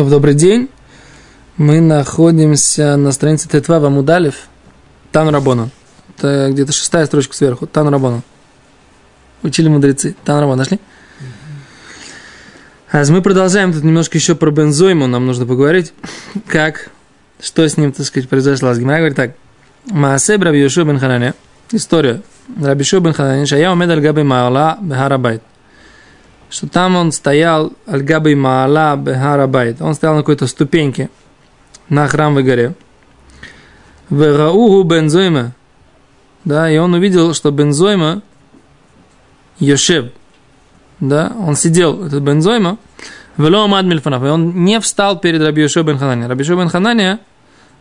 То, добрый день. Мы находимся на странице Тетва Вамудалев. Тан Рабона. Это где-то шестая строчка сверху. Тан Рабона. Учили мудрецы. Тан Рабона. Нашли? А мы продолжаем тут немножко еще про бензойму. Нам нужно поговорить. Как, что с ним, так сказать, произошло. Гимара говорит так. Маасе Раби Йошуа бен Хананя. История. Раби Йошуа бен Хананя. Шая умед аль габи маала бехарабайт что там он стоял Аль-Габи Маала Бехарабайт. Он стоял на какой-то ступеньке на храмовой горе. Вераугу Бензойма. Да, и он увидел, что Бензойма Йошев. Да, он сидел, этот Бензойма, Вело Амад Мильфанов. И он не встал перед Раби Йошев Бен Хананя. Раби Йошев Бен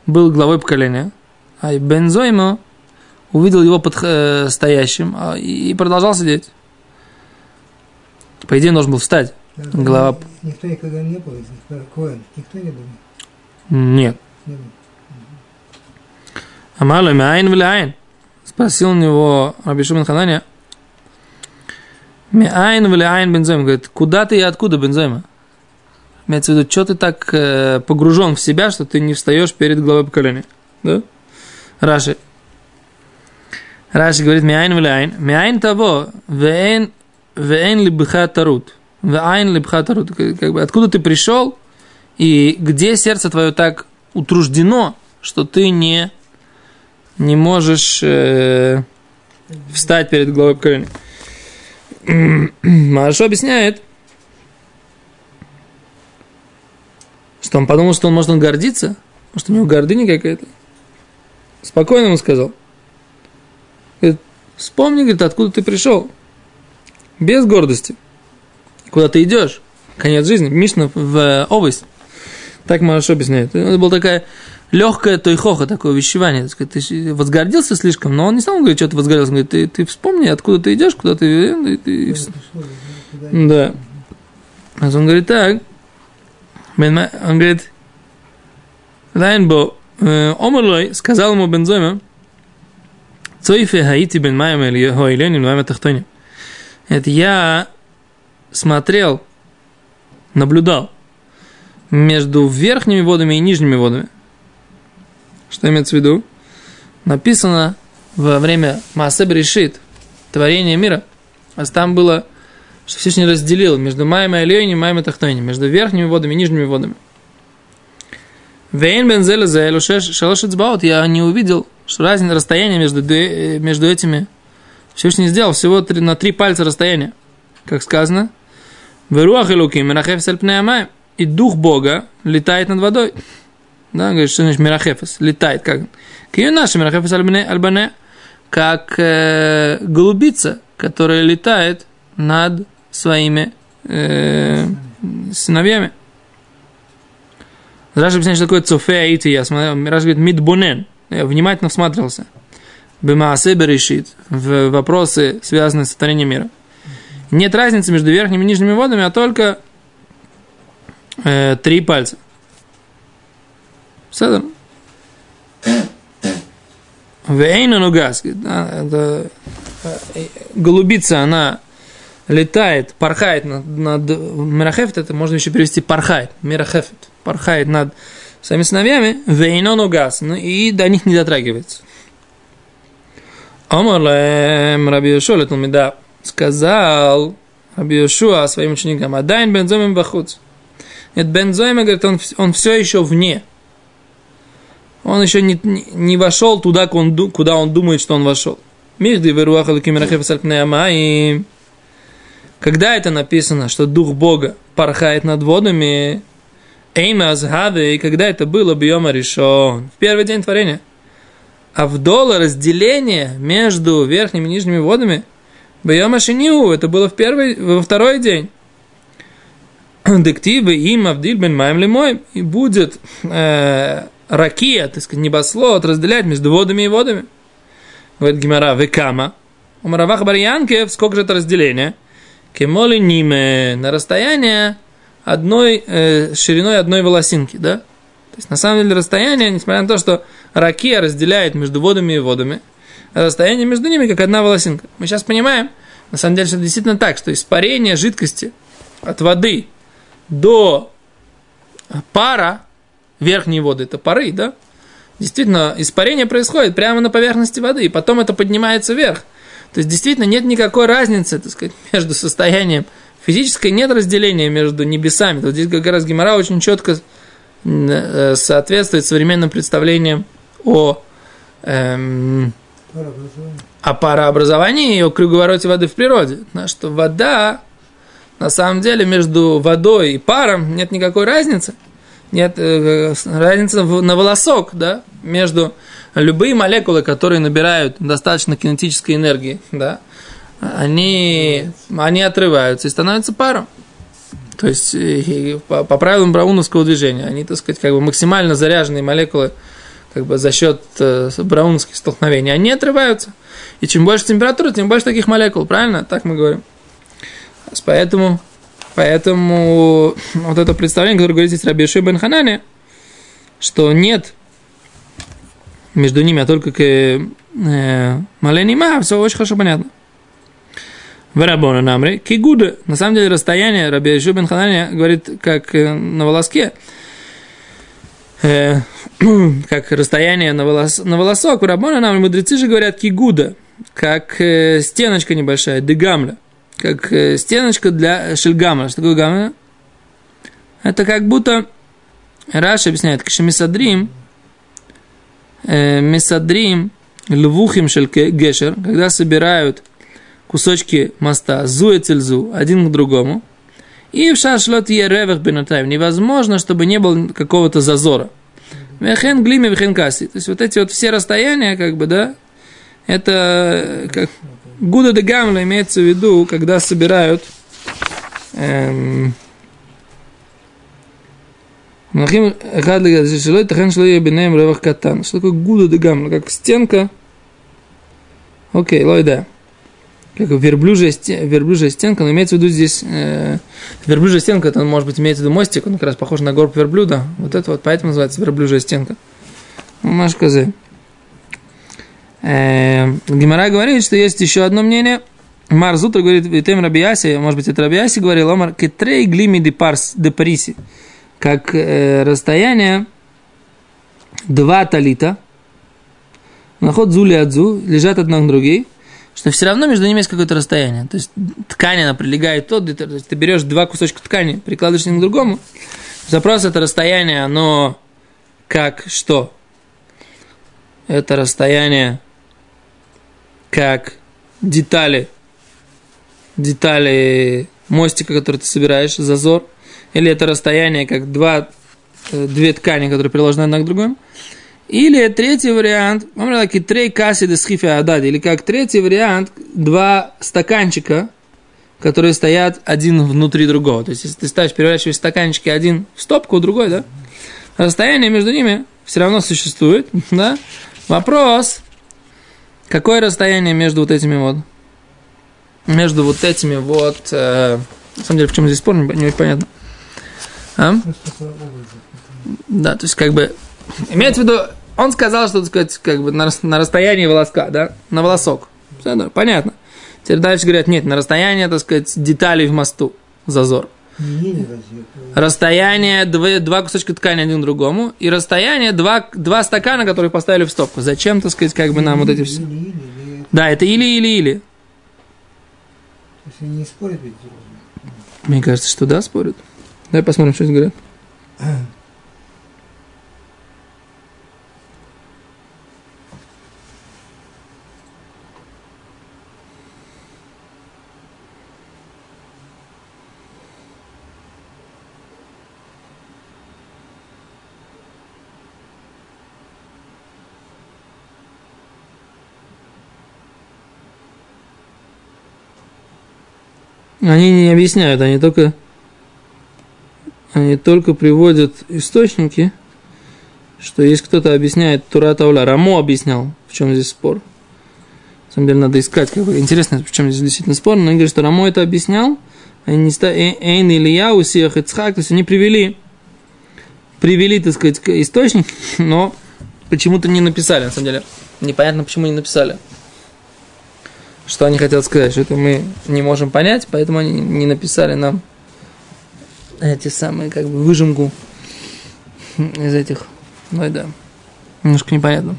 был главой поколения. А Бензойма увидел его под э, стоящим а, и продолжал сидеть. По идее, должен был встать. Да, Голова... Никто никогда не был из них, Коэн, никто не был? Нет. Амалу мяйн вляйн. Спросил у него Рабишубин Хананя. Мяйн вляйн бензойм. Говорит, куда ты и откуда бензойма? Имеется в виду, что ты так э, погружен в себя, что ты не встаешь перед главой поколения. Да? Раши. Раши говорит, мяйн вляйн. Мяйн того, вейн Вейн либха тарут. Вейн либха тарут. Как бы откуда ты пришел и где сердце твое так утруждено, что ты не, не можешь э, встать перед главой поколения. Маршо объясняет, что он подумал, что он может гордиться, может у него гордыня какая-то. Спокойно ему сказал. Говорит, вспомни, говорит, откуда ты пришел без гордости. Куда ты идешь? Конец жизни. Мишна в э, овощ. Так Марашо объясняет. Это была такая легкая тойхоха, такое вещевание. Так сказать, ты возгордился слишком, но он не сам говорит, что ты возгордился. Он говорит, ты, ты вспомни, откуда ты идешь, куда ты... И ты... Да. А он говорит так. Он говорит, Лайнбо, э, Омерлой сказал ему Бензойма, Цойфе хаити бен майам или хойлен, или тахтоним. Это я смотрел, наблюдал между верхними водами и нижними водами. Что имеется в виду? Написано во время Маасеб решит творение мира. А там было, что Всевышний разделил между Маем и Алейни и Маем и Тахтойни, между верхними водами и нижними водами. Вейн бензеля за я не увидел, что разница расстояние между, между этими Всевышний сделал всего на три пальца расстояния. Как сказано, Веруах Илуким, Мирахефес Альпнеямай. И дух Бога летает над водой. Да, говорит, что значит Мирахефес? Летает как? Кию наши Мирахефес Альбане, как э, голубица, которая летает над своими э, сыновьями. Раши объясняет, что такое цофе аити. Я смотрел, Раши говорит, мидбонен. Я внимательно всматривался. Бемаасе решит в вопросы, связанные с сотворением мира. Нет разницы между верхними и нижними водами, а только э, три пальца. Седер. Вейна нугас. Это э, голубица, она летает, порхает над, над Мирахефет, это можно еще перевести порхает, Мирахефет, порхает над своими сыновьями, вейно нугас, ну и до них не дотрагивается. Омар лем Раби Йошуа леталмида. Сказал Раби Йошуа своим ученикам, Адайн бензомим бахуц. Нет, бензоима, говорит, он, он все еще вне. Он еще не, не, не вошел туда, куда он думает, что он вошел. Михди веруаха лакимирахев сальпнеямаим. Когда это написано, что Дух Бога порхает над водами, Эйма Азхаве, и когда это было, Бьема решен, в первый день творения – Авдола разделение между верхними и нижними водами, Бьема Шиниу, это было в первый, во второй день. Дективы им Авдиль бен Маем Лемой, и будет э, ракия, так сказать, небословот разделять между водами и водами. Говорит Гимара, векама. У Мараваха Барьянкев, сколько же это разделение? Кемоли ниме, на расстояние одной, э, шириной одной волосинки, да? То есть, на самом деле, расстояние, несмотря на то, что ракия разделяет между водами и водами, расстояние между ними как одна волосинка. Мы сейчас понимаем, на самом деле, что это действительно так, что испарение жидкости от воды до пара, верхние воды, это пары, да? Действительно, испарение происходит прямо на поверхности воды, и потом это поднимается вверх. То есть, действительно, нет никакой разницы, так сказать, между состоянием физической, нет разделения между небесами. Вот здесь как раз Гимара очень четко э, соответствует современным представлениям о, эм, о парообразовании и о круговороте воды в природе. Что вода, на самом деле, между водой и паром нет никакой разницы. Нет э, разницы на волосок, да, между любые молекулы, которые набирают достаточно кинетической энергии, да, они, они отрываются и становятся паром. То есть по, по правилам брауновского движения, они, так сказать, как бы максимально заряженные молекулы, как бы за счет э, брауновских столкновений, они отрываются. И чем больше температура, тем больше таких молекул, правильно? Так мы говорим. Поэтому, поэтому вот это представление, которое говорит здесь Раби Бен Ханане, что нет между ними, а только к э, Маленима, все очень хорошо понятно. Варабона намри, кигуда. На самом деле расстояние Раби Ишу бен Хананя говорит, как э, на волоске, э, как расстояние на, волос, на волосок. Варабона намри, мудрецы же говорят кигуда, как э, стеночка небольшая, дегамля, как э, стеночка для шельгамля. Что такое гамля? Это как будто, Раш объясняет, кшемисадрим, э, мисадрим, львухим шельке гешер, когда собирают кусочки моста зу цельзу один к другому. И в шашлот е ревах бенатаев. Невозможно, чтобы не было какого-то зазора. Вехен глиме, вехен касси. То есть вот эти вот все расстояния, как бы, да, это как Гуда де Гамла имеется в виду, когда собирают эм. Что такое Гуда де Гамла? Как стенка. Окей, лойда как верблюжья, верблюжья стенка, но имеется в виду здесь, э, верблюжья стенка, это может быть имеется в виду мостик, он как раз похож на горб верблюда, вот это вот, поэтому называется верблюжья стенка. Машказы. Э, Гимара говорит, что есть еще одно мнение, Марзутра говорит, Витем Рабиаси, может быть, это Рабиаси говорил, Омар, кетрей глими де парс де париси, как э, расстояние два талита, наход зули адзу, лежат одна к другой, что все равно между ними есть какое-то расстояние. То есть ткань, она прилегает тот, то есть ты берешь два кусочка ткани, прикладываешь один к другому. Запрос это расстояние, оно как что? Это расстояние как детали, детали мостика, который ты собираешь, зазор, или это расстояние как два, э, две ткани, которые приложены одна к другой. Или третий вариант, трей касси адади, или как третий вариант, два стаканчика, которые стоят один внутри другого. То есть, если ты ставишь, переворачиваешь стаканчики один в стопку, другой, да, расстояние между ними все равно существует, да. Вопрос, какое расстояние между вот этими вот, между вот этими вот, э, на самом деле, почему здесь спор, не, не понятно. А? Да, то есть, как бы, имеется в виду, он сказал, что, так сказать, как бы на, на расстоянии волоска, да, на волосок. Все, да, понятно. Теперь дальше говорят, нет, на расстоянии, так сказать, деталей в мосту, зазор. Расстояние два, два кусочка ткани один к другому, и расстояние два, два стакана, которые поставили в стопку. Зачем, так сказать, как бы нам вот эти все... Да, это или-или-или. Они не спорят ведь? Мне кажется, что да, спорят. Давай посмотрим, что здесь говорят. Они не объясняют, они только, они только приводят источники, что есть кто-то объясняет Тура Тауля. Рамо объяснял, в чем здесь спор. На самом деле надо искать, как бы интересно, в чем здесь действительно спор. Но они говорят, что Рамо это объяснял, они не ста... Э, Эйн или я, Усиях Ицхак, то есть они привели, привели, так сказать, источник, но почему-то не написали, на самом деле. Непонятно, почему не написали. Что они хотят сказать, что это мы не можем понять, поэтому они не написали нам эти самые, как бы, выжимку из этих. Ну да. Немножко непонятно.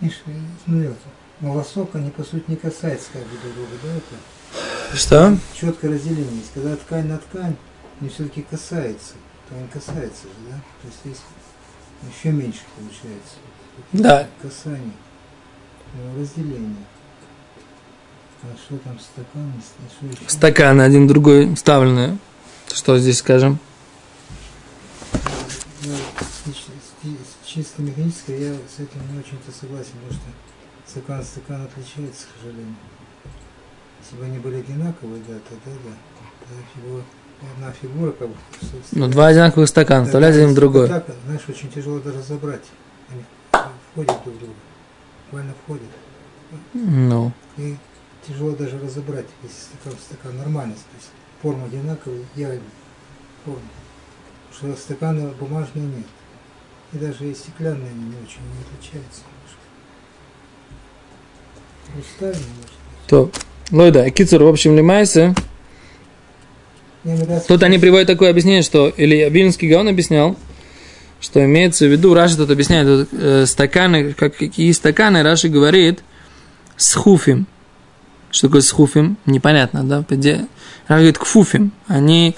Видишь, это, волосок, они по сути не касаются как бы друг друга, да, это? Что? Четкое разделение есть. Когда ткань на ткань, они все-таки касаются. То они касаются же, да? То есть здесь еще меньше получается. Да. Касание. Ну, разделение. А что там стакан? Что еще? Стаканы один другой вставленные. Что здесь скажем? Чисто механически я с этим не очень-то согласен, потому что стакан стакан отличается, к сожалению. Если бы они были одинаковые, да, тогда да. Тогда фигура, одна фигура как бы. Ну, два одинаковых стакана, вставлять один в другой. Так, знаешь, очень тяжело даже разобрать. Они входят друг в друга. Буквально входят. Ну. И тяжело даже разобрать, если стакан стакан нормальный, то есть форма одинаковая, идеальная форма. Что стаканы бумажные нет. И даже и стеклянные они не очень не отличаются. Хрустальные, может быть. То. Лойда, Кицур, в общем, лимайся. Ну, да, Тут они приводят такое объяснение, что, или Вильнский Гаон объяснял, что имеется в виду, Раши тут объясняет, тут, э, стаканы, как, какие стаканы, Раши говорит, с хуфим. Что такое с хуфим? Непонятно, да? Где? Раши говорит, кфуфим. Они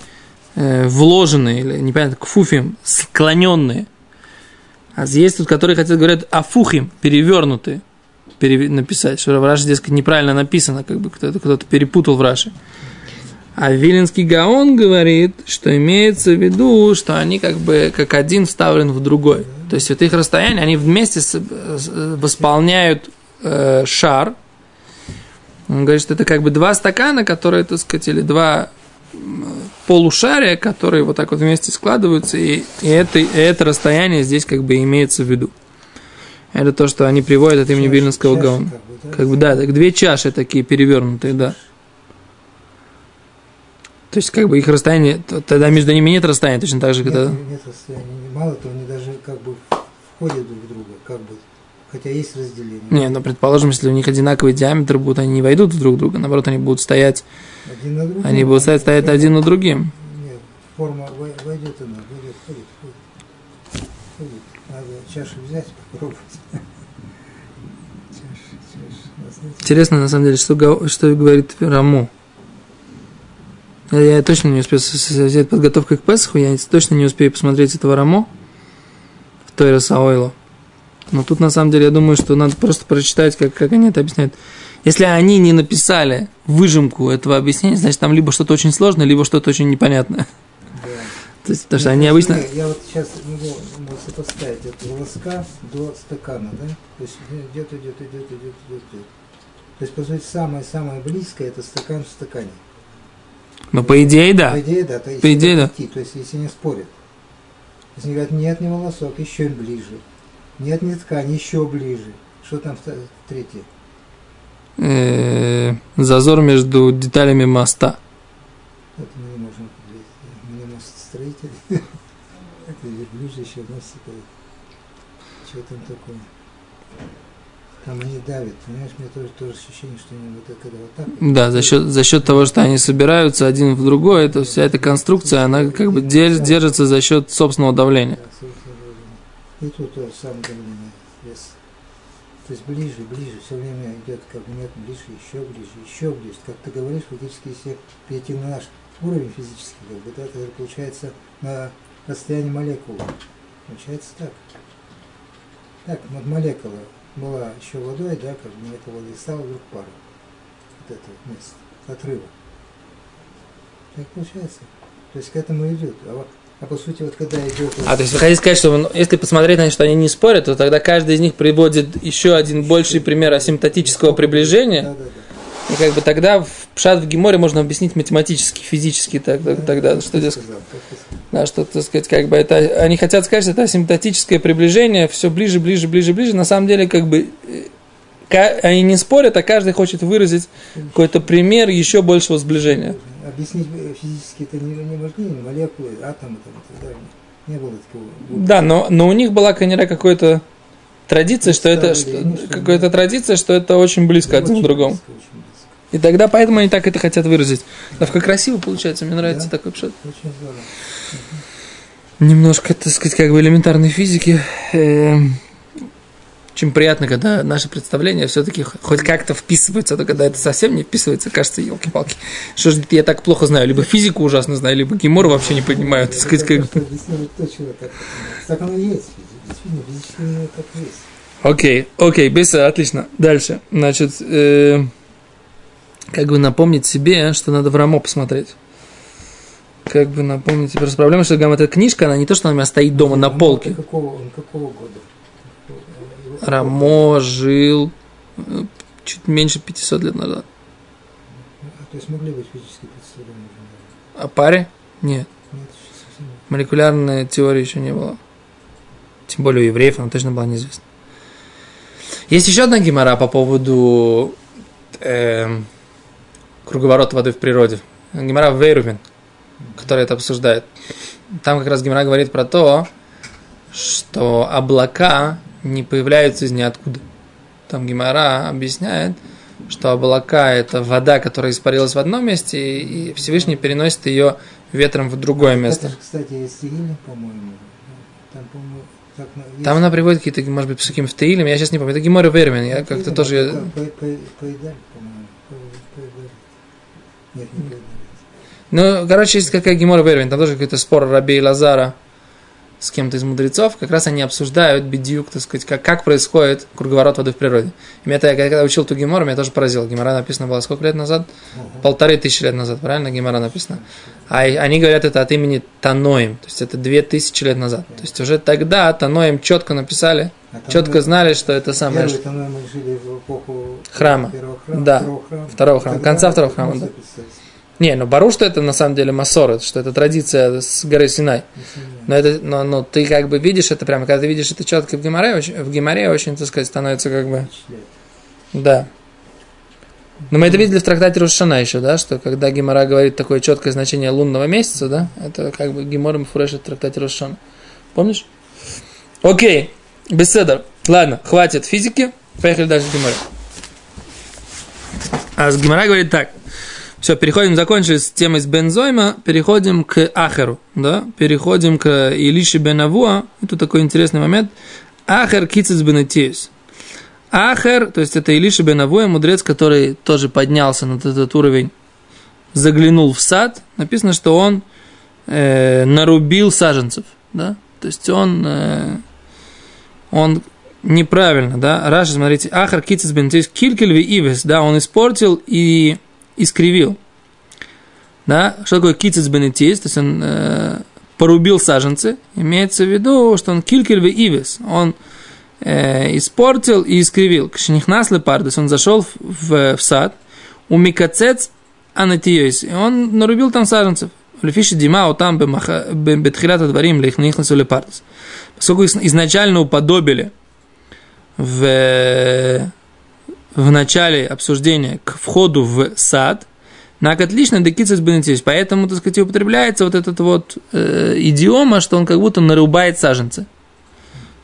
э, вложенные, или непонятно, кфуфим, склоненные. А есть тут, которые хотят говорят афухим, перевернутые. Пере- написать, что в Раши, дескать, неправильно написано, как бы кто-то, кто-то перепутал в Раши. А Виленский Гаон говорит, что имеется в виду, что они как бы как один вставлен в другой. То есть вот их расстояние, они вместе с- восполняют э, шар. Он говорит, что это как бы два стакана, которые, так сказать, или два полушария, которые вот так вот вместе складываются, и, и, это, и это расстояние здесь как бы имеется в виду. Это то, что они приводят от имени чаши- Вильнского чаши Гаона. как бы, да? Как бы, да, так две чаши такие перевернутые, да. То есть, как бы их расстояние, тогда между ними нет расстояния, точно так же, Нет, когда... нет расстояния. Мало того, они даже как бы входят друг в друга, как бы. Хотя есть разделение. Не, ну, предположим, если у них одинаковый диаметр будут, они не войдут друг в друга, наоборот, они будут стоять, Один на другом. они будут стоять, стоять один над другим. Нет, форма вой- войдет она, войдет, ходит, ходит. Ходит. Надо чашу взять, попробовать. Интересно, на самом деле, что, что говорит Рамо. Я, точно не успею, взять подготовкой к Песаху, я точно не успею посмотреть этого Рамо в Тойра Саойло. Но тут, на самом деле, я думаю, что надо просто прочитать, как, как они это объясняют. Если они не написали выжимку этого объяснения, значит, там либо что-то очень сложное, либо что-то очень непонятное. да. То есть, потому что они обычно... Я вот сейчас могу, могу сопоставить от волоска до стакана, да? То есть идет, идет, идет, идет, идет, идет. То есть, по сути, самое-самое близкое это стакан в стакане. Ну, по идее, да. По идее, да. То есть, По идее, да. идти, То есть, если не спорят. Если они говорят, нет, не волосок, еще ближе. Нет, не ткань, еще ближе. Что там третье? Э, Зазор между деталями моста. Это мы не можем определить. Мы не мостостроители. Это ближе еще мостика. Что там такое? Там они давят, понимаешь, мне тоже, тоже ощущение, что они вот это, когда вот так. Да, за счет, за счет того, что они собираются один в другой, это вся эта конструкция, она как бы дер- держится за счет собственного давления. Да. И тут тоже самое давление вес. То есть ближе, ближе, все время идет как бы нет, ближе, еще ближе, еще ближе. Как ты говоришь, фактически, если перейти на наш уровень физический, как бы, да, это получается на расстоянии молекулы. Получается так. Так, над молекула была еще водой, да, как бы молекула воды, и стала вдруг пара. Вот это вот место, отрыва. Так получается. То есть к этому идет. А, вот- а по сути, вот когда идет... А, то есть вы хотите сказать, что если посмотреть на них, что они не спорят, то тогда каждый из них приводит еще один больший пример асимптотического приближения, Да, да, да. и как бы тогда в Пшат в Геморе можно объяснить математически, физически так, так- тогда, что, сказал. да, что, так сказать, как бы это, они хотят сказать, что это асимптотическое приближение, все ближе, ближе, ближе, ближе, на самом деле, как бы, э, они не спорят, а каждый хочет выразить какой-то пример еще большего сближения. Объяснить физически это не, не важнее, молекулы, атомы там, и так далее. Не было такого. Да, но, но у них была, конечно, какая-то традиция, что это, что, какая-то традиция, что это очень близко один к другому. И тогда поэтому они так это хотят выразить. Да, как красиво получается, мне нравится да? такой пшат. Очень здорово. Немножко, так сказать, как бы элементарной физики. Очень приятно, когда наши представления все-таки хоть как-то вписываются, а то когда это совсем не вписывается, кажется, елки-палки. Что же я так плохо знаю? Либо физику ужасно знаю, либо гемор вообще не понимаю. Так сказать, как... Оно есть. Действительно, есть. Окей, окей, без отлично. Дальше. Значит, э, как бы напомнить себе, что надо в Рамо посмотреть. Как бы напомнить. Просто проблема, что гам, эта книжка, она не то, что она у меня стоит дома на полке. Какого, какого года? Рамо жил э, чуть меньше 500 лет назад. А, то есть могли быть физические представления? О паре? Нет. Нет Молекулярной теории еще не было. Тем более у евреев она точно была неизвестна. Есть еще одна гемора по поводу э, круговорота воды в природе. Гемора Вейрувин, которая это обсуждает. Там как раз гемора говорит про то, что облака не появляются из ниоткуда. Там Гимара объясняет, что облака – это вода, которая испарилась в одном месте, и Всевышний переносит ее ветром в другое место. Это, кстати, есть Тегилим, по-моему. Там, по-моему, так, есть... Там она приводит какие-то, может быть, псуким в Таилим, я сейчас не помню. Это Гимора Вермин, я как-то тоже... Поедаль, по-моему. Нет, не поедаль. Ну, короче, есть какая Гимора Вермин, там тоже какой-то спор Раби и Лазара – с кем-то из мудрецов, как раз они обсуждают бедюк, так сказать, как, как происходит круговорот воды в природе. И меня, я когда учил ту гемору, меня тоже поразило. Гемора написано было сколько лет назад? Полторы тысячи лет назад, правильно? Гемора написано. А они говорят это от имени Таноим, то есть это две тысячи лет назад. То есть уже тогда Таноим четко написали, а четко знали, что это самое... жили в эпоху храма. храма. Да, второго храма, второго храма. конца второго храма. Да. Не, ну Бару, что это на самом деле Масора, что это традиция с горы Синай. Но, это, но, но ты как бы видишь это прямо, когда ты видишь это четко в Гимаре, в Гимаре очень, так сказать, становится как бы... Да. Но мы это видели в трактате Рушана еще, да, что когда Гимара говорит такое четкое значение лунного месяца, да, это как бы Гимор Мфуреш в трактате Рушана. Помнишь? Окей, беседа. Ладно, хватит физики, поехали дальше в Гимаре. А с Гимара говорит так. Все, переходим, закончили с темой с Бензойма, переходим к Ахеру, да, переходим к Илиши Бенавуа, это такой интересный момент. Ахер Кицис Бенетиус. Ахер, то есть это Илиши Бенавуа, мудрец, который тоже поднялся на этот уровень, заглянул в сад, написано, что он э, нарубил саженцев, да, то есть он, э, он неправильно, да, Раши, смотрите, Ахар Кицис Бенетиус, Килькельви Ивес, да, он испортил и искривил. Да? Что такое кицец бенетис? То есть он э, порубил саженцы. Имеется в виду, что он килькель ивес. Он э, испортил и искривил. Кшнихнас лепардес. Он зашел в, в, в сад. У микацец анатиойс. И он нарубил там саженцев. Лефиши димау там бетхилата дворим лихнихнасу лепардес. Поскольку изначально уподобили в в начале обсуждения к входу в сад, Нак отлично декицис бенетис. Поэтому, так сказать, употребляется вот этот вот э, идиома, что он как будто нарубает саженцы.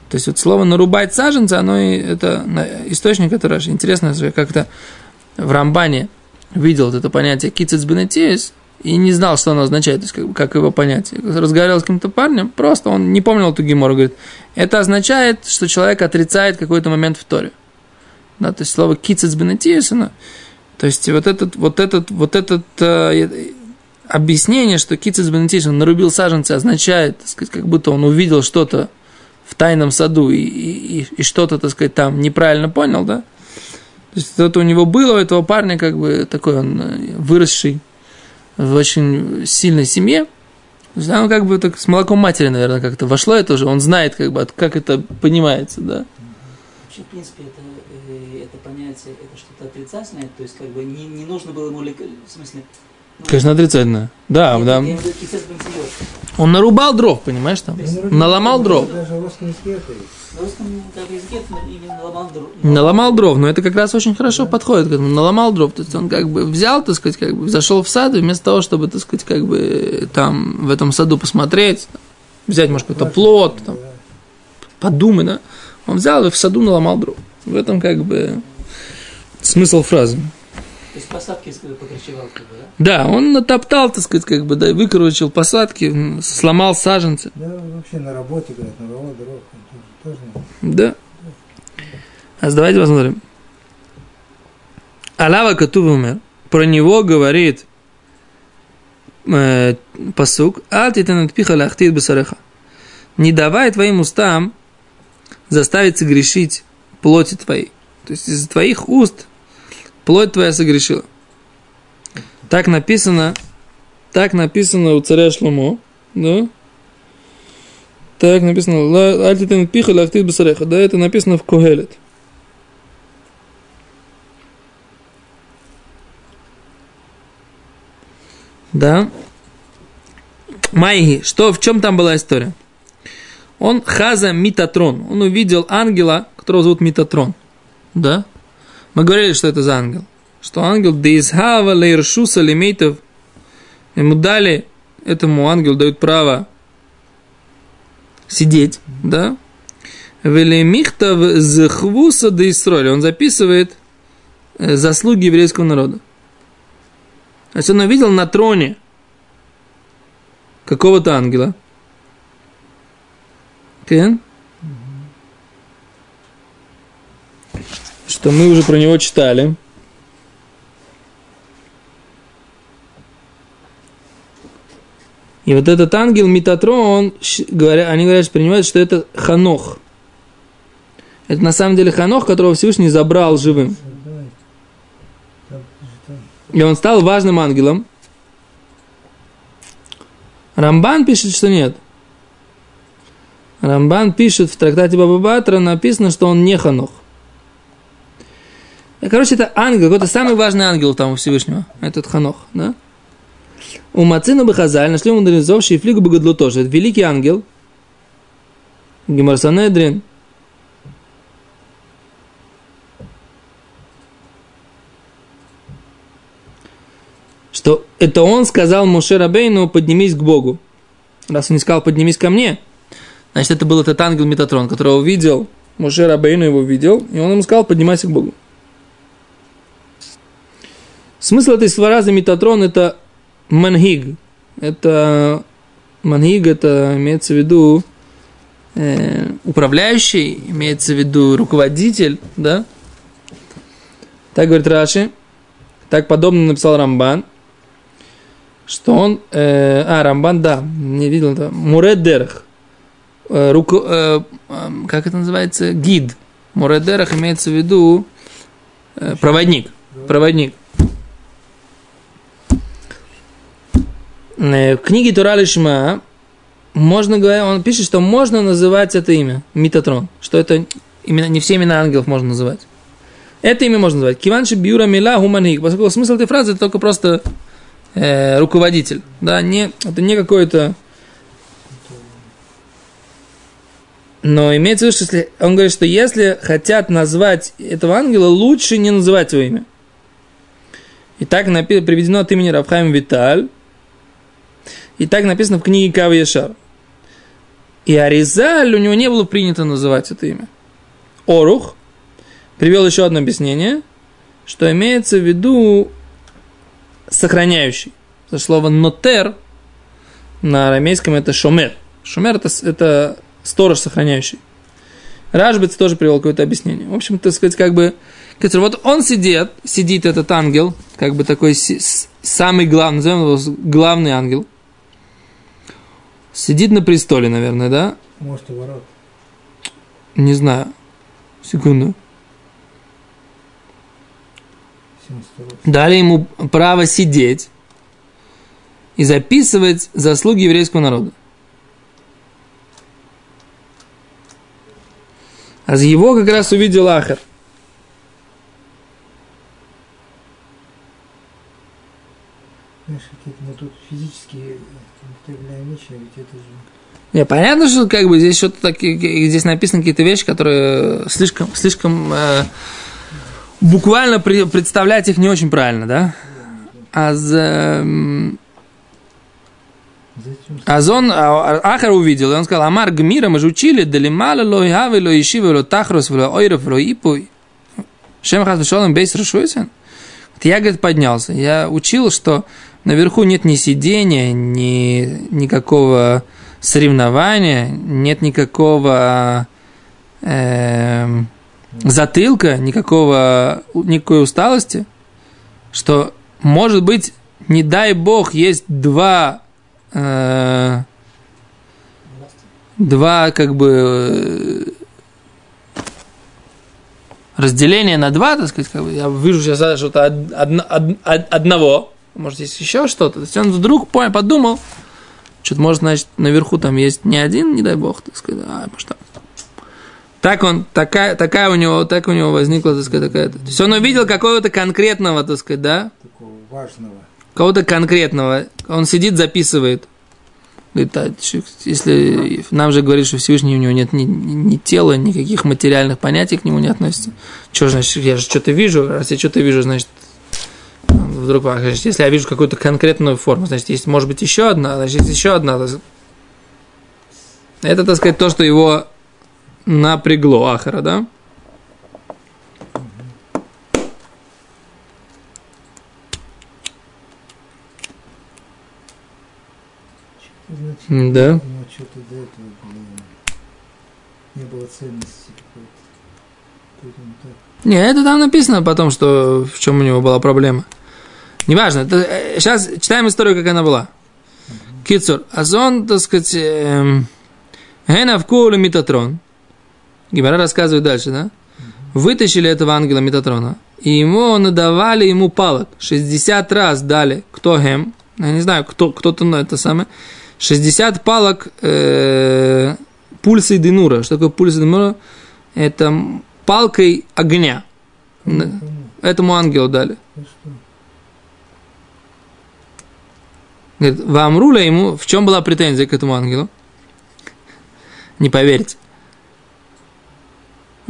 То есть вот слово нарубать саженцы, оно и это источник Раши. Интересно, я как-то в Рамбане видел это понятие кицис бенетис и не знал, что оно означает, то есть как, как его понять. Разговаривал с каким-то парнем, просто он не помнил эту гемору, говорит, это означает, что человек отрицает какой-то момент в Торе. Да, то есть слово кицец бенатиесина, то есть вот этот, вот этот, вот этот э, объяснение, что кицец бенатиесина нарубил саженцы, означает, так сказать, как будто он увидел что-то в тайном саду и, и, и что-то, так сказать, там неправильно понял, да? То есть это у него было, у этого парня, как бы такой он э, выросший в очень сильной семье. Есть оно как бы так с молоком матери, наверное, как-то вошло это уже. Он знает, как бы, как это понимается, да. Вообще, в принципе, это это понятие, это что-то отрицательное, то есть как бы не, не нужно было ему, в смысле, Конечно, отрицательное. Да, да. Я кисет бензиот. Он нарубал дров, понимаешь, там? Наломал дров. Даже в русском языке это есть. В русском как бы, языке это именно ламан дру- Наломал дров, но это как раз очень хорошо подходит к этому. Наломал дров, то есть он как бы взял, так сказать, как бы зашел в сад, и вместо того, чтобы, так сказать, как бы там в этом саду посмотреть, взять, может, какой-то плод, там, подумай, да, он взял и в саду наломал дров. В этом как бы смысл фразы. То есть посадки если покричевал, как бы, да? Да, он натоптал, так сказать, как бы, да, и выкорочил посадки, сломал саженцы. Да, вообще на работе, говорят, на дров, он тоже, тоже. Да. А давайте посмотрим. Алава Катув умер. Про него говорит э, посук. Не давай твоим устам заставить согрешить плоти твоей. То есть из твоих уст плоть твоя согрешила. Так написано, так написано у царя Шломо, да? Так написано, «Ла- альтитен пиха лахтит бесареха. Да, это написано в Когелет. Да. Майги, что, в чем там была история? Он Хаза Митатрон. Он увидел ангела, которого зовут Митатрон. Да? Мы говорили, что это за ангел. Что ангел Деизхава Лейршуса Лемейтов. Ему дали, этому ангелу дают право сидеть, да? Велемихтав зхвуса да Исроля. Он записывает э, заслуги еврейского народа. То есть он увидел на троне какого-то ангела. Кен? Что мы уже про него читали. И вот этот ангел Метатрон, говоря, они говорят, что принимают, что это Ханох. Это на самом деле Ханох, которого Всевышний забрал живым. И он стал важным ангелом. Рамбан пишет, что нет. Рамбан пишет в трактате Баба Батра, написано, что он не Ханох. Короче, это ангел, какой-то самый важный ангел там у Всевышнего, этот Ханох, да? У Мацина Бахазаль нашли у мудрецов Шифлигу Багадлу тоже. Это великий ангел. Гемарсанедрин. Что это он сказал Моше Рабейну, поднимись к Богу. Раз он не сказал, поднимись ко мне, значит, это был этот ангел Метатрон, которого увидел, Моше Рабейну его видел, и он ему сказал, поднимайся к Богу. Смысл этой фразы Метатрон – это мангиг. Это мангиг, это имеется в виду э, управляющий, имеется в виду руководитель, да? Так говорит Раши, так подобно написал Рамбан, что он, э, а, Рамбан, да, не видел это, Муредерх, э, руко- э, э, как это называется, гид. Муредерх имеется в виду э, проводник, проводник. В книге Тура Лишма можно говорить, он пишет, что можно называть это имя Митатрон, что это именно не все имена ангелов можно называть. Это имя можно называть. Киванши Бьюра Мила Гуманик. Поскольку смысл этой фразы это только просто э, руководитель. Да, не, это не какой-то... Но имеется в виду, что если, он говорит, что если хотят назвать этого ангела, лучше не называть его имя. И так приведено от имени Рафхайм Виталь. И так написано в книге Кава. И Аризаль, у него не было принято называть это имя. Орух привел еще одно объяснение, что имеется в виду сохраняющий. Это слово нотер на арамейском это шомер. Шомер это, это сторож сохраняющий. Ражбец тоже привел какое-то объяснение. В общем, так сказать, как бы, вот он сидит, сидит этот ангел, как бы такой самый главный, назовем его главный ангел, сидит на престоле, наверное, да? Может, у ворот. Не знаю. Секунду. 72 Дали ему право сидеть и записывать заслуги еврейского народа. А его как раз увидел Ахар. Знаешь, какие-то мы тут физические материальные вещи, а ведь это же Не, понятно, что как бы здесь что-то такие, здесь написаны какие-то вещи, которые слишком, слишком э, буквально при, представлять их не очень правильно, да? А за, м, зачем а он, а- а- Ахар увидел, и он сказал, Амар Гмира, мы же учили, Далимала ло хави ло ишива ло тахрос ло ойров ло ипуй. Шем хас бейс рашуйсен. Я, говорит, поднялся. Я учил, что наверху нет ни сидения, ни никакого соревнования, нет никакого эм, затылка, никакого, никакой усталости, что, может быть, не дай бог, есть два э, два как бы э, разделения на два, так сказать, как бы, я вижу сейчас что-то од- од- од- одного, может, есть еще что-то. То есть он вдруг подумал, что-то, может, значит, наверху там есть не один, не дай бог, так сказать, а может, там. Так он, такая, такая у него, так у него возникла, так сказать, такая. То есть он увидел какого-то конкретного, так сказать, да, такого важного? кого-то конкретного, он сидит, записывает. Говорит, «А, если нам же говорит, что Всевышний у него нет ни, ни- ни тела, никаких материальных понятий к нему не относится. Что значит, я же что-то вижу, раз я что-то вижу, значит, вдруг, а, значит, если я вижу какую-то конкретную форму, значит, есть, может быть, еще одна, значит, есть еще одна. Это, так сказать, то, что его напрягло Ахара, да? Значит, да. у него что-то до этого было, не было ценности. Не, это там написано потом, что в чем у него была проблема. Неважно. это, э, сейчас читаем историю, как она была. Кицур. Азон, так сказать, эм, Гена в куле Метатрон. Гимара рассказывает дальше, да? Вытащили этого ангела Метатрона. И ему надавали ему палок. 60 раз дали. Кто Гем? Я не знаю, кто, кто-то на это самое. 60 палок э, пульса и денура. Что такое пульс и денура? Это палкой огня. Этому ангелу дали. Говорит, Вамруля ему, в чем была претензия к этому ангелу? Не поверите.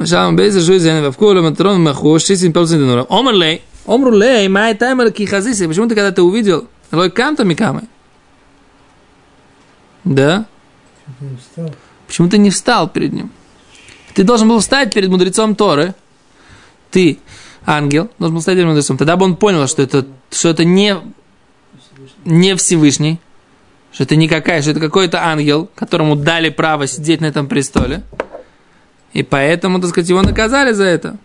Шалом бейза жуйзен вавкула матрон маху шисин палцин денура. Омрлей, омрлей, май таймер кихазиси. Почему ты когда ты увидел? Лой камта микамы. Да? Почему ты не встал перед ним? Ты должен был встать перед мудрецом Торы. Ты, ангел, должен был встать перед мудрецом. Тогда бы он понял, что это, что это не, не Всевышний, что это не какая, что это какой-то ангел, которому дали право сидеть на этом престоле. И поэтому, так сказать, его наказали за это.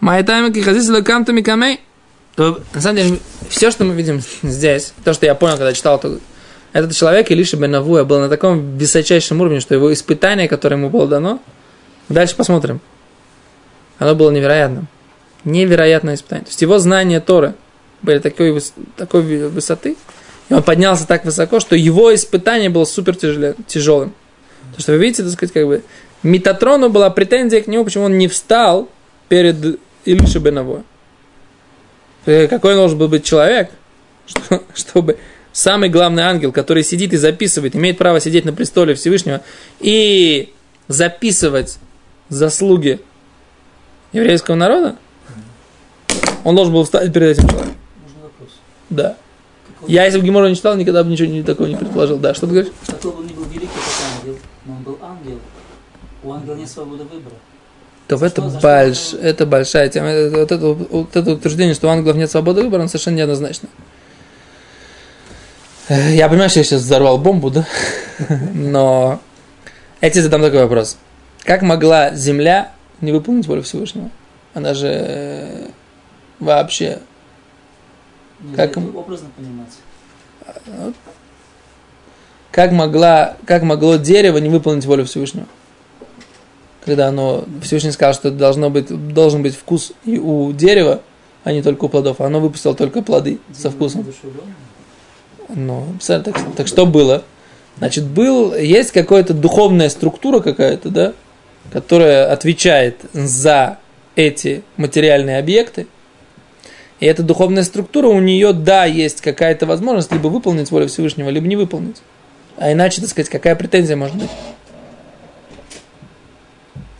Майтамики хазисила камтами камей. На самом деле, все, что мы видим здесь, то, что я понял, когда читал, этот человек, Илиша Бенавуя, был на таком высочайшем уровне, что его испытание, которое ему было дано, дальше посмотрим, оно было невероятным. Невероятное испытание. То есть его знания Торы были такой, такой высоты, и он поднялся так высоко, что его испытание было супер тяжелым. То, что вы видите, так сказать, как бы, Метатрону была претензия к нему, почему он не встал перед Илиша Бенавуя. Э, Какой он должен был быть человек, что- чтобы самый главный ангел, который сидит и записывает, имеет право сидеть на престоле Всевышнего и записывать заслуги еврейского народа, он должен был встать перед этим человеком. Можно вопрос. Да. Какой, Я, если бы Гемора не читал, никогда бы ничего не, такого не предположил. Да, что ты говоришь? какой бы он ни был великий, как ангел, но он был ангел. У ангела нет свободы выбора. То За это, больш... это большая тема. Это- Вот это, вот это утверждение, что у ангелов нет свободы выбора, оно совершенно неоднозначно. Я понимаю, что я сейчас взорвал бомбу, да? Но я тебе задам такой вопрос. Как могла Земля не выполнить волю Всевышнего? Она же э, вообще... Нельзя Как образно понимать. Как, могла, как могло дерево не выполнить волю Всевышнего? Когда оно, Всевышний сказал, что должно быть, должен быть вкус и у дерева, а не только у плодов. А оно выпустило только плоды со вкусом. Одушевлённый. Ну, представь, так, так что было? Значит, был, есть какая-то духовная структура какая-то, да, которая отвечает за эти материальные объекты. И эта духовная структура, у нее, да, есть какая-то возможность либо выполнить волю Всевышнего, либо не выполнить. А иначе, так сказать, какая претензия может быть?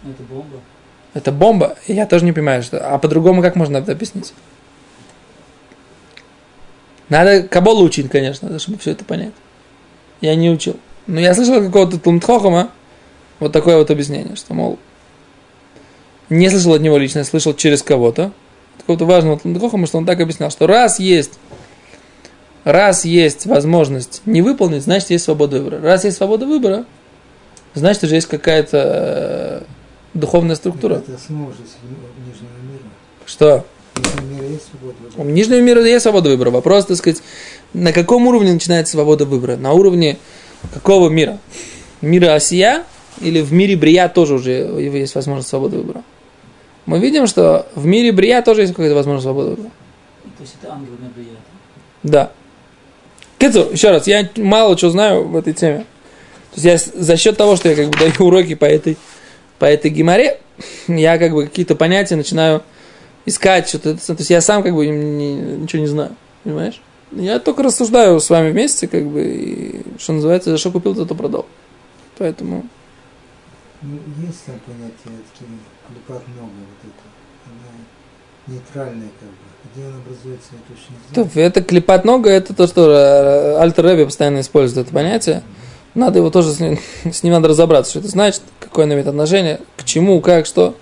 Это бомба. Это бомба. Я тоже не понимаю, что... А по-другому как можно это объяснить? Надо Каболу учить, конечно, чтобы все это понять. Я не учил. Но я слышал какого-то Тумтхохама вот такое вот объяснение, что, мол, не слышал от него лично, слышал через кого-то, какого-то важного Тумтхохама, что он так объяснял, что раз есть раз есть возможность не выполнить, значит есть свобода выбора. Раз есть свобода выбора, значит уже есть какая-то э, духовная структура. Это основа же нижнего мира. Что? Мире есть свобода У выбора. нижнего мира есть свобода выбора. Вопрос, так сказать, на каком уровне начинается свобода выбора? На уровне какого мира? Мира Осия или в мире Брия тоже уже есть возможность свободы выбора? Мы видим, что в мире Брия тоже есть какая-то возможность свободы выбора. То есть это ангел не влияет. Да. Кицур, еще раз, я мало что знаю в этой теме. То есть я за счет того, что я как бы даю уроки по этой, по этой геморе, я как бы какие-то понятия начинаю искать, что-то. То есть я сам как бы ничего не знаю, понимаешь? Я только рассуждаю с вами вместе, как бы, и, что называется, за что купил, то продал. Поэтому, Ну, есть там понятие, клепат много вот это. Она нейтральная как бы. Где она образуется, я точно не знаю. то это клепать нога, это то, что э, Альтер постоянно использует это понятие. Надо его тоже, с ним, с ним надо разобраться, что это значит, какое оно имеет отношение, к чему, как, что.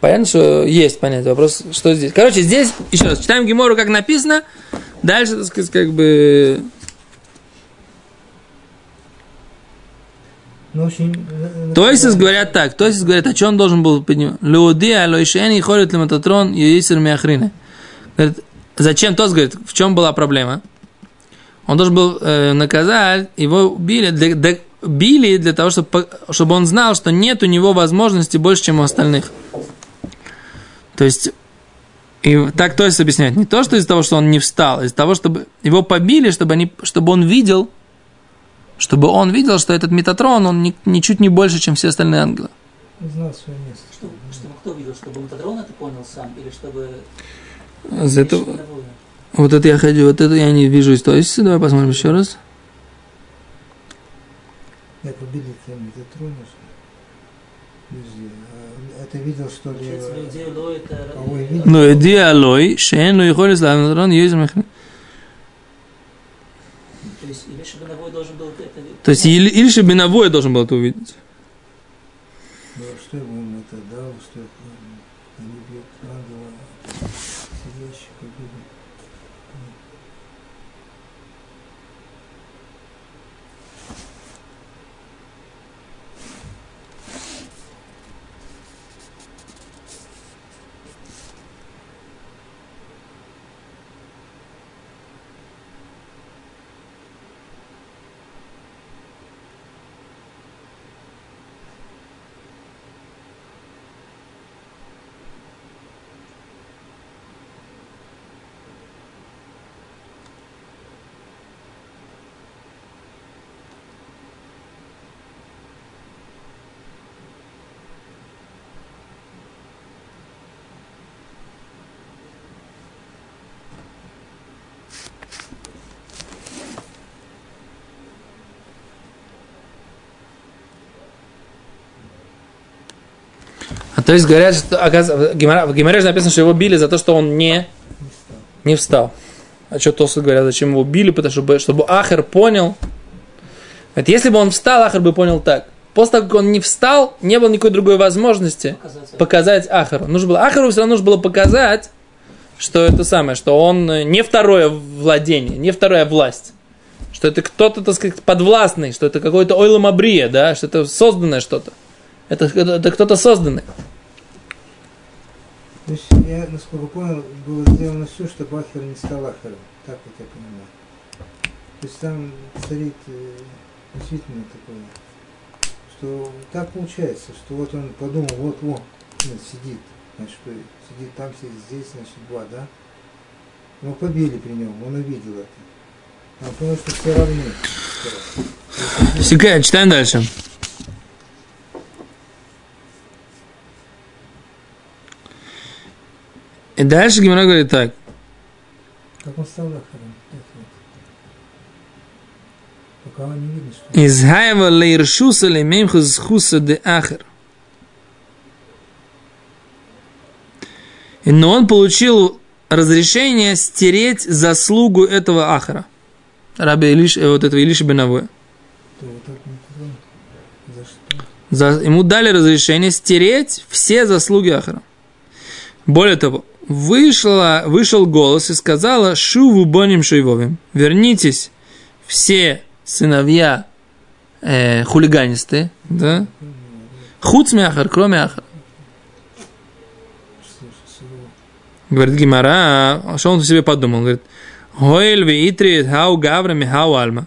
Понятно, что есть понятие. Вопрос, что здесь. Короче, здесь, еще раз, читаем Гемору, как написано. Дальше, так сказать, как бы... Ну, очень... э, э, То есть говорят так, то есть говорят, а что он должен был поднимать? Люди, алойшени, ходит ли мататрон, юисер миахрины. Говорит, зачем? Тот говорит, в чем была проблема? Он должен был э, наказать, его убили, для, для- били для того, чтобы, чтобы он знал, что нет у него возможности больше, чем у остальных. То есть, и так то есть объясняет, не то, что из-за того, что он не встал, а из-за того, чтобы его побили, чтобы, они, чтобы он видел, чтобы он видел, что этот Метатрон, он ни- ничуть не больше, чем все остальные ангелы. Знал свое место. Чтобы, чтобы кто видел, чтобы Метатрон это понял сам, или чтобы... Лишь мировое? вот это я хочу, вот это я не вижу из точности. Давай посмотрим еще раз. Я победил там Метатрона. Подожди, а это видел, что ли? Э, кого я видел? Ну, иди алой, шен, ну и холис, ла, Метатрон, юзер махрин. То есть, или Шабиновой должен был это... То есть, или, Беновой должен был это увидеть. Ну, что ему это дал, что м, они бьют ангела, сидящих победу. А то есть говорят, что в же написано, что его били за то, что он не, Не стал. не встал. А что Тосы говорят, зачем его били, потому что чтобы Ахер понял. Это если бы он встал, Ахер бы понял так. После того, как он не встал, не было никакой другой возможности Показать. показать Ахару. Нужно было, Ахару все равно нужно было показать, что это самое, что он э, не второе владение, не вторая власть. Что это кто-то, так сказать, подвластный, что это какой-то ойлом абрия, да, что это созданное что-то. Это, это, это кто-то созданный. То есть я, насколько понял, было сделано все, чтобы Ахер не стал Ахером. Так вот я понимаю. То есть там царит э, действительно такое, что так получается, что вот он подумал, вот он сидит, значит, что сидит там, сидит здесь, значит, два, да? Его побили при нем, он увидел это. Он понял, что все равны. Секрет, читаем дальше. Дальше Гимара говорит так. Из хайва лейршуса леймемхус хуса де ахер. И- Но он получил разрешение стереть заслугу этого ахара. Раби Илиш, э, вот этого Илиша не тронут. За ему дали разрешение стереть все заслуги Ахара. Более того, вышла, вышел голос и сказала Шуву Боним Шуйвовим. Вернитесь все сыновья э, хулиганистые, да? Хуцми Ахар, кроме сурово. Говорит Гимара, а что он себе подумал? Говорит, Гоэль виитри хау гаврами хау альма.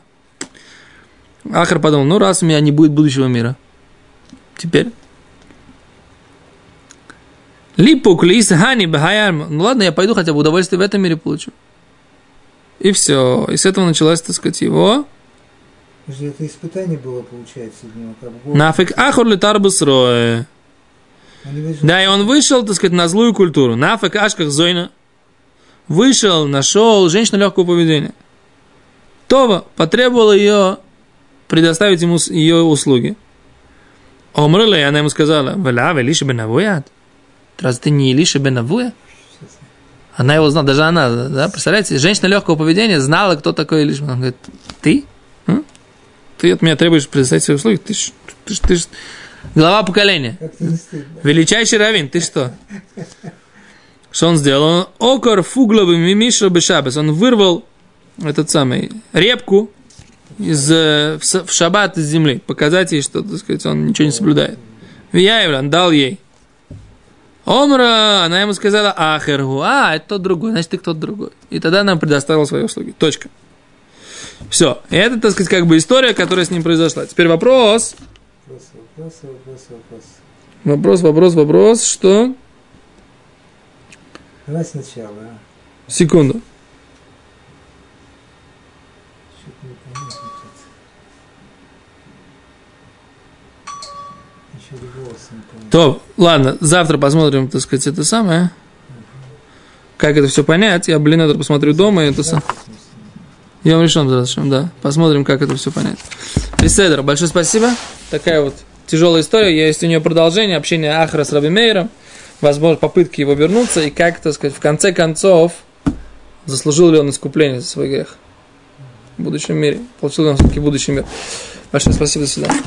Ахар подумал, ну раз у меня не будет будущего мира. Теперь. Липук лис хани бахай альма. Ну ладно, я пойду хотя бы удовольствие в этом мире получу. И все. И с этого началась, так сказать, его. Подожди, это испытание было, получается, для него, как Бог. Нафиг ахур. Они вышли- Да, и он вышел, так сказать, на злую культуру. Нафиг ашках зойна. Вышел, нашел женщину легкого поведения. Това потребовала ее предоставить ему ее услуги. Омрла, и она ему сказала, «Вела, Илиша бен Авуя? Разве ты не Илиша бен Авуя?» Она его знала, даже она, да, представляете, женщина легкого поведения знала, кто такой Илиша. Он говорит, ты? М? Ты от меня требуешь предоставить свои услуги? Ты ж, ты ж, ты ж глава поколения. Величайший раввин, ты что? Что он сделал? Он окор фугловый мимишра бешабес. Он вырвал этот самый репку из, э, в шаббат из земли. Показать ей, что, так сказать, он ничего не соблюдает. Вияевлан дал ей. Омра, она ему сказала, ахергу, а, это тот другой, значит, ты кто-то другой. И тогда нам предоставил свои услуги. Точка. Все. И это, так сказать, как бы история, которая с ним произошла. Теперь вопрос. Вопрос, вопрос, вопрос, вопрос. Вопрос, вопрос, вопрос, что? Давай сначала, а? Секунду. Еще голос. То, ладно, завтра посмотрим, так сказать, это самое. Как это все понять. Я, блин, это посмотрю дома. и Это сам. Я вам решен, да. Посмотрим, как это все понять. Беседер, большое спасибо. Такая вот тяжелая история. Есть у нее продолжение общения Ахра с Раби Мейером. Возможно, попытки его вернуться. И как, так сказать, в конце концов, заслужил ли он искупление за свой грех в будущем мире. Получил ли он все-таки будущий мир. Большое спасибо, до свидания.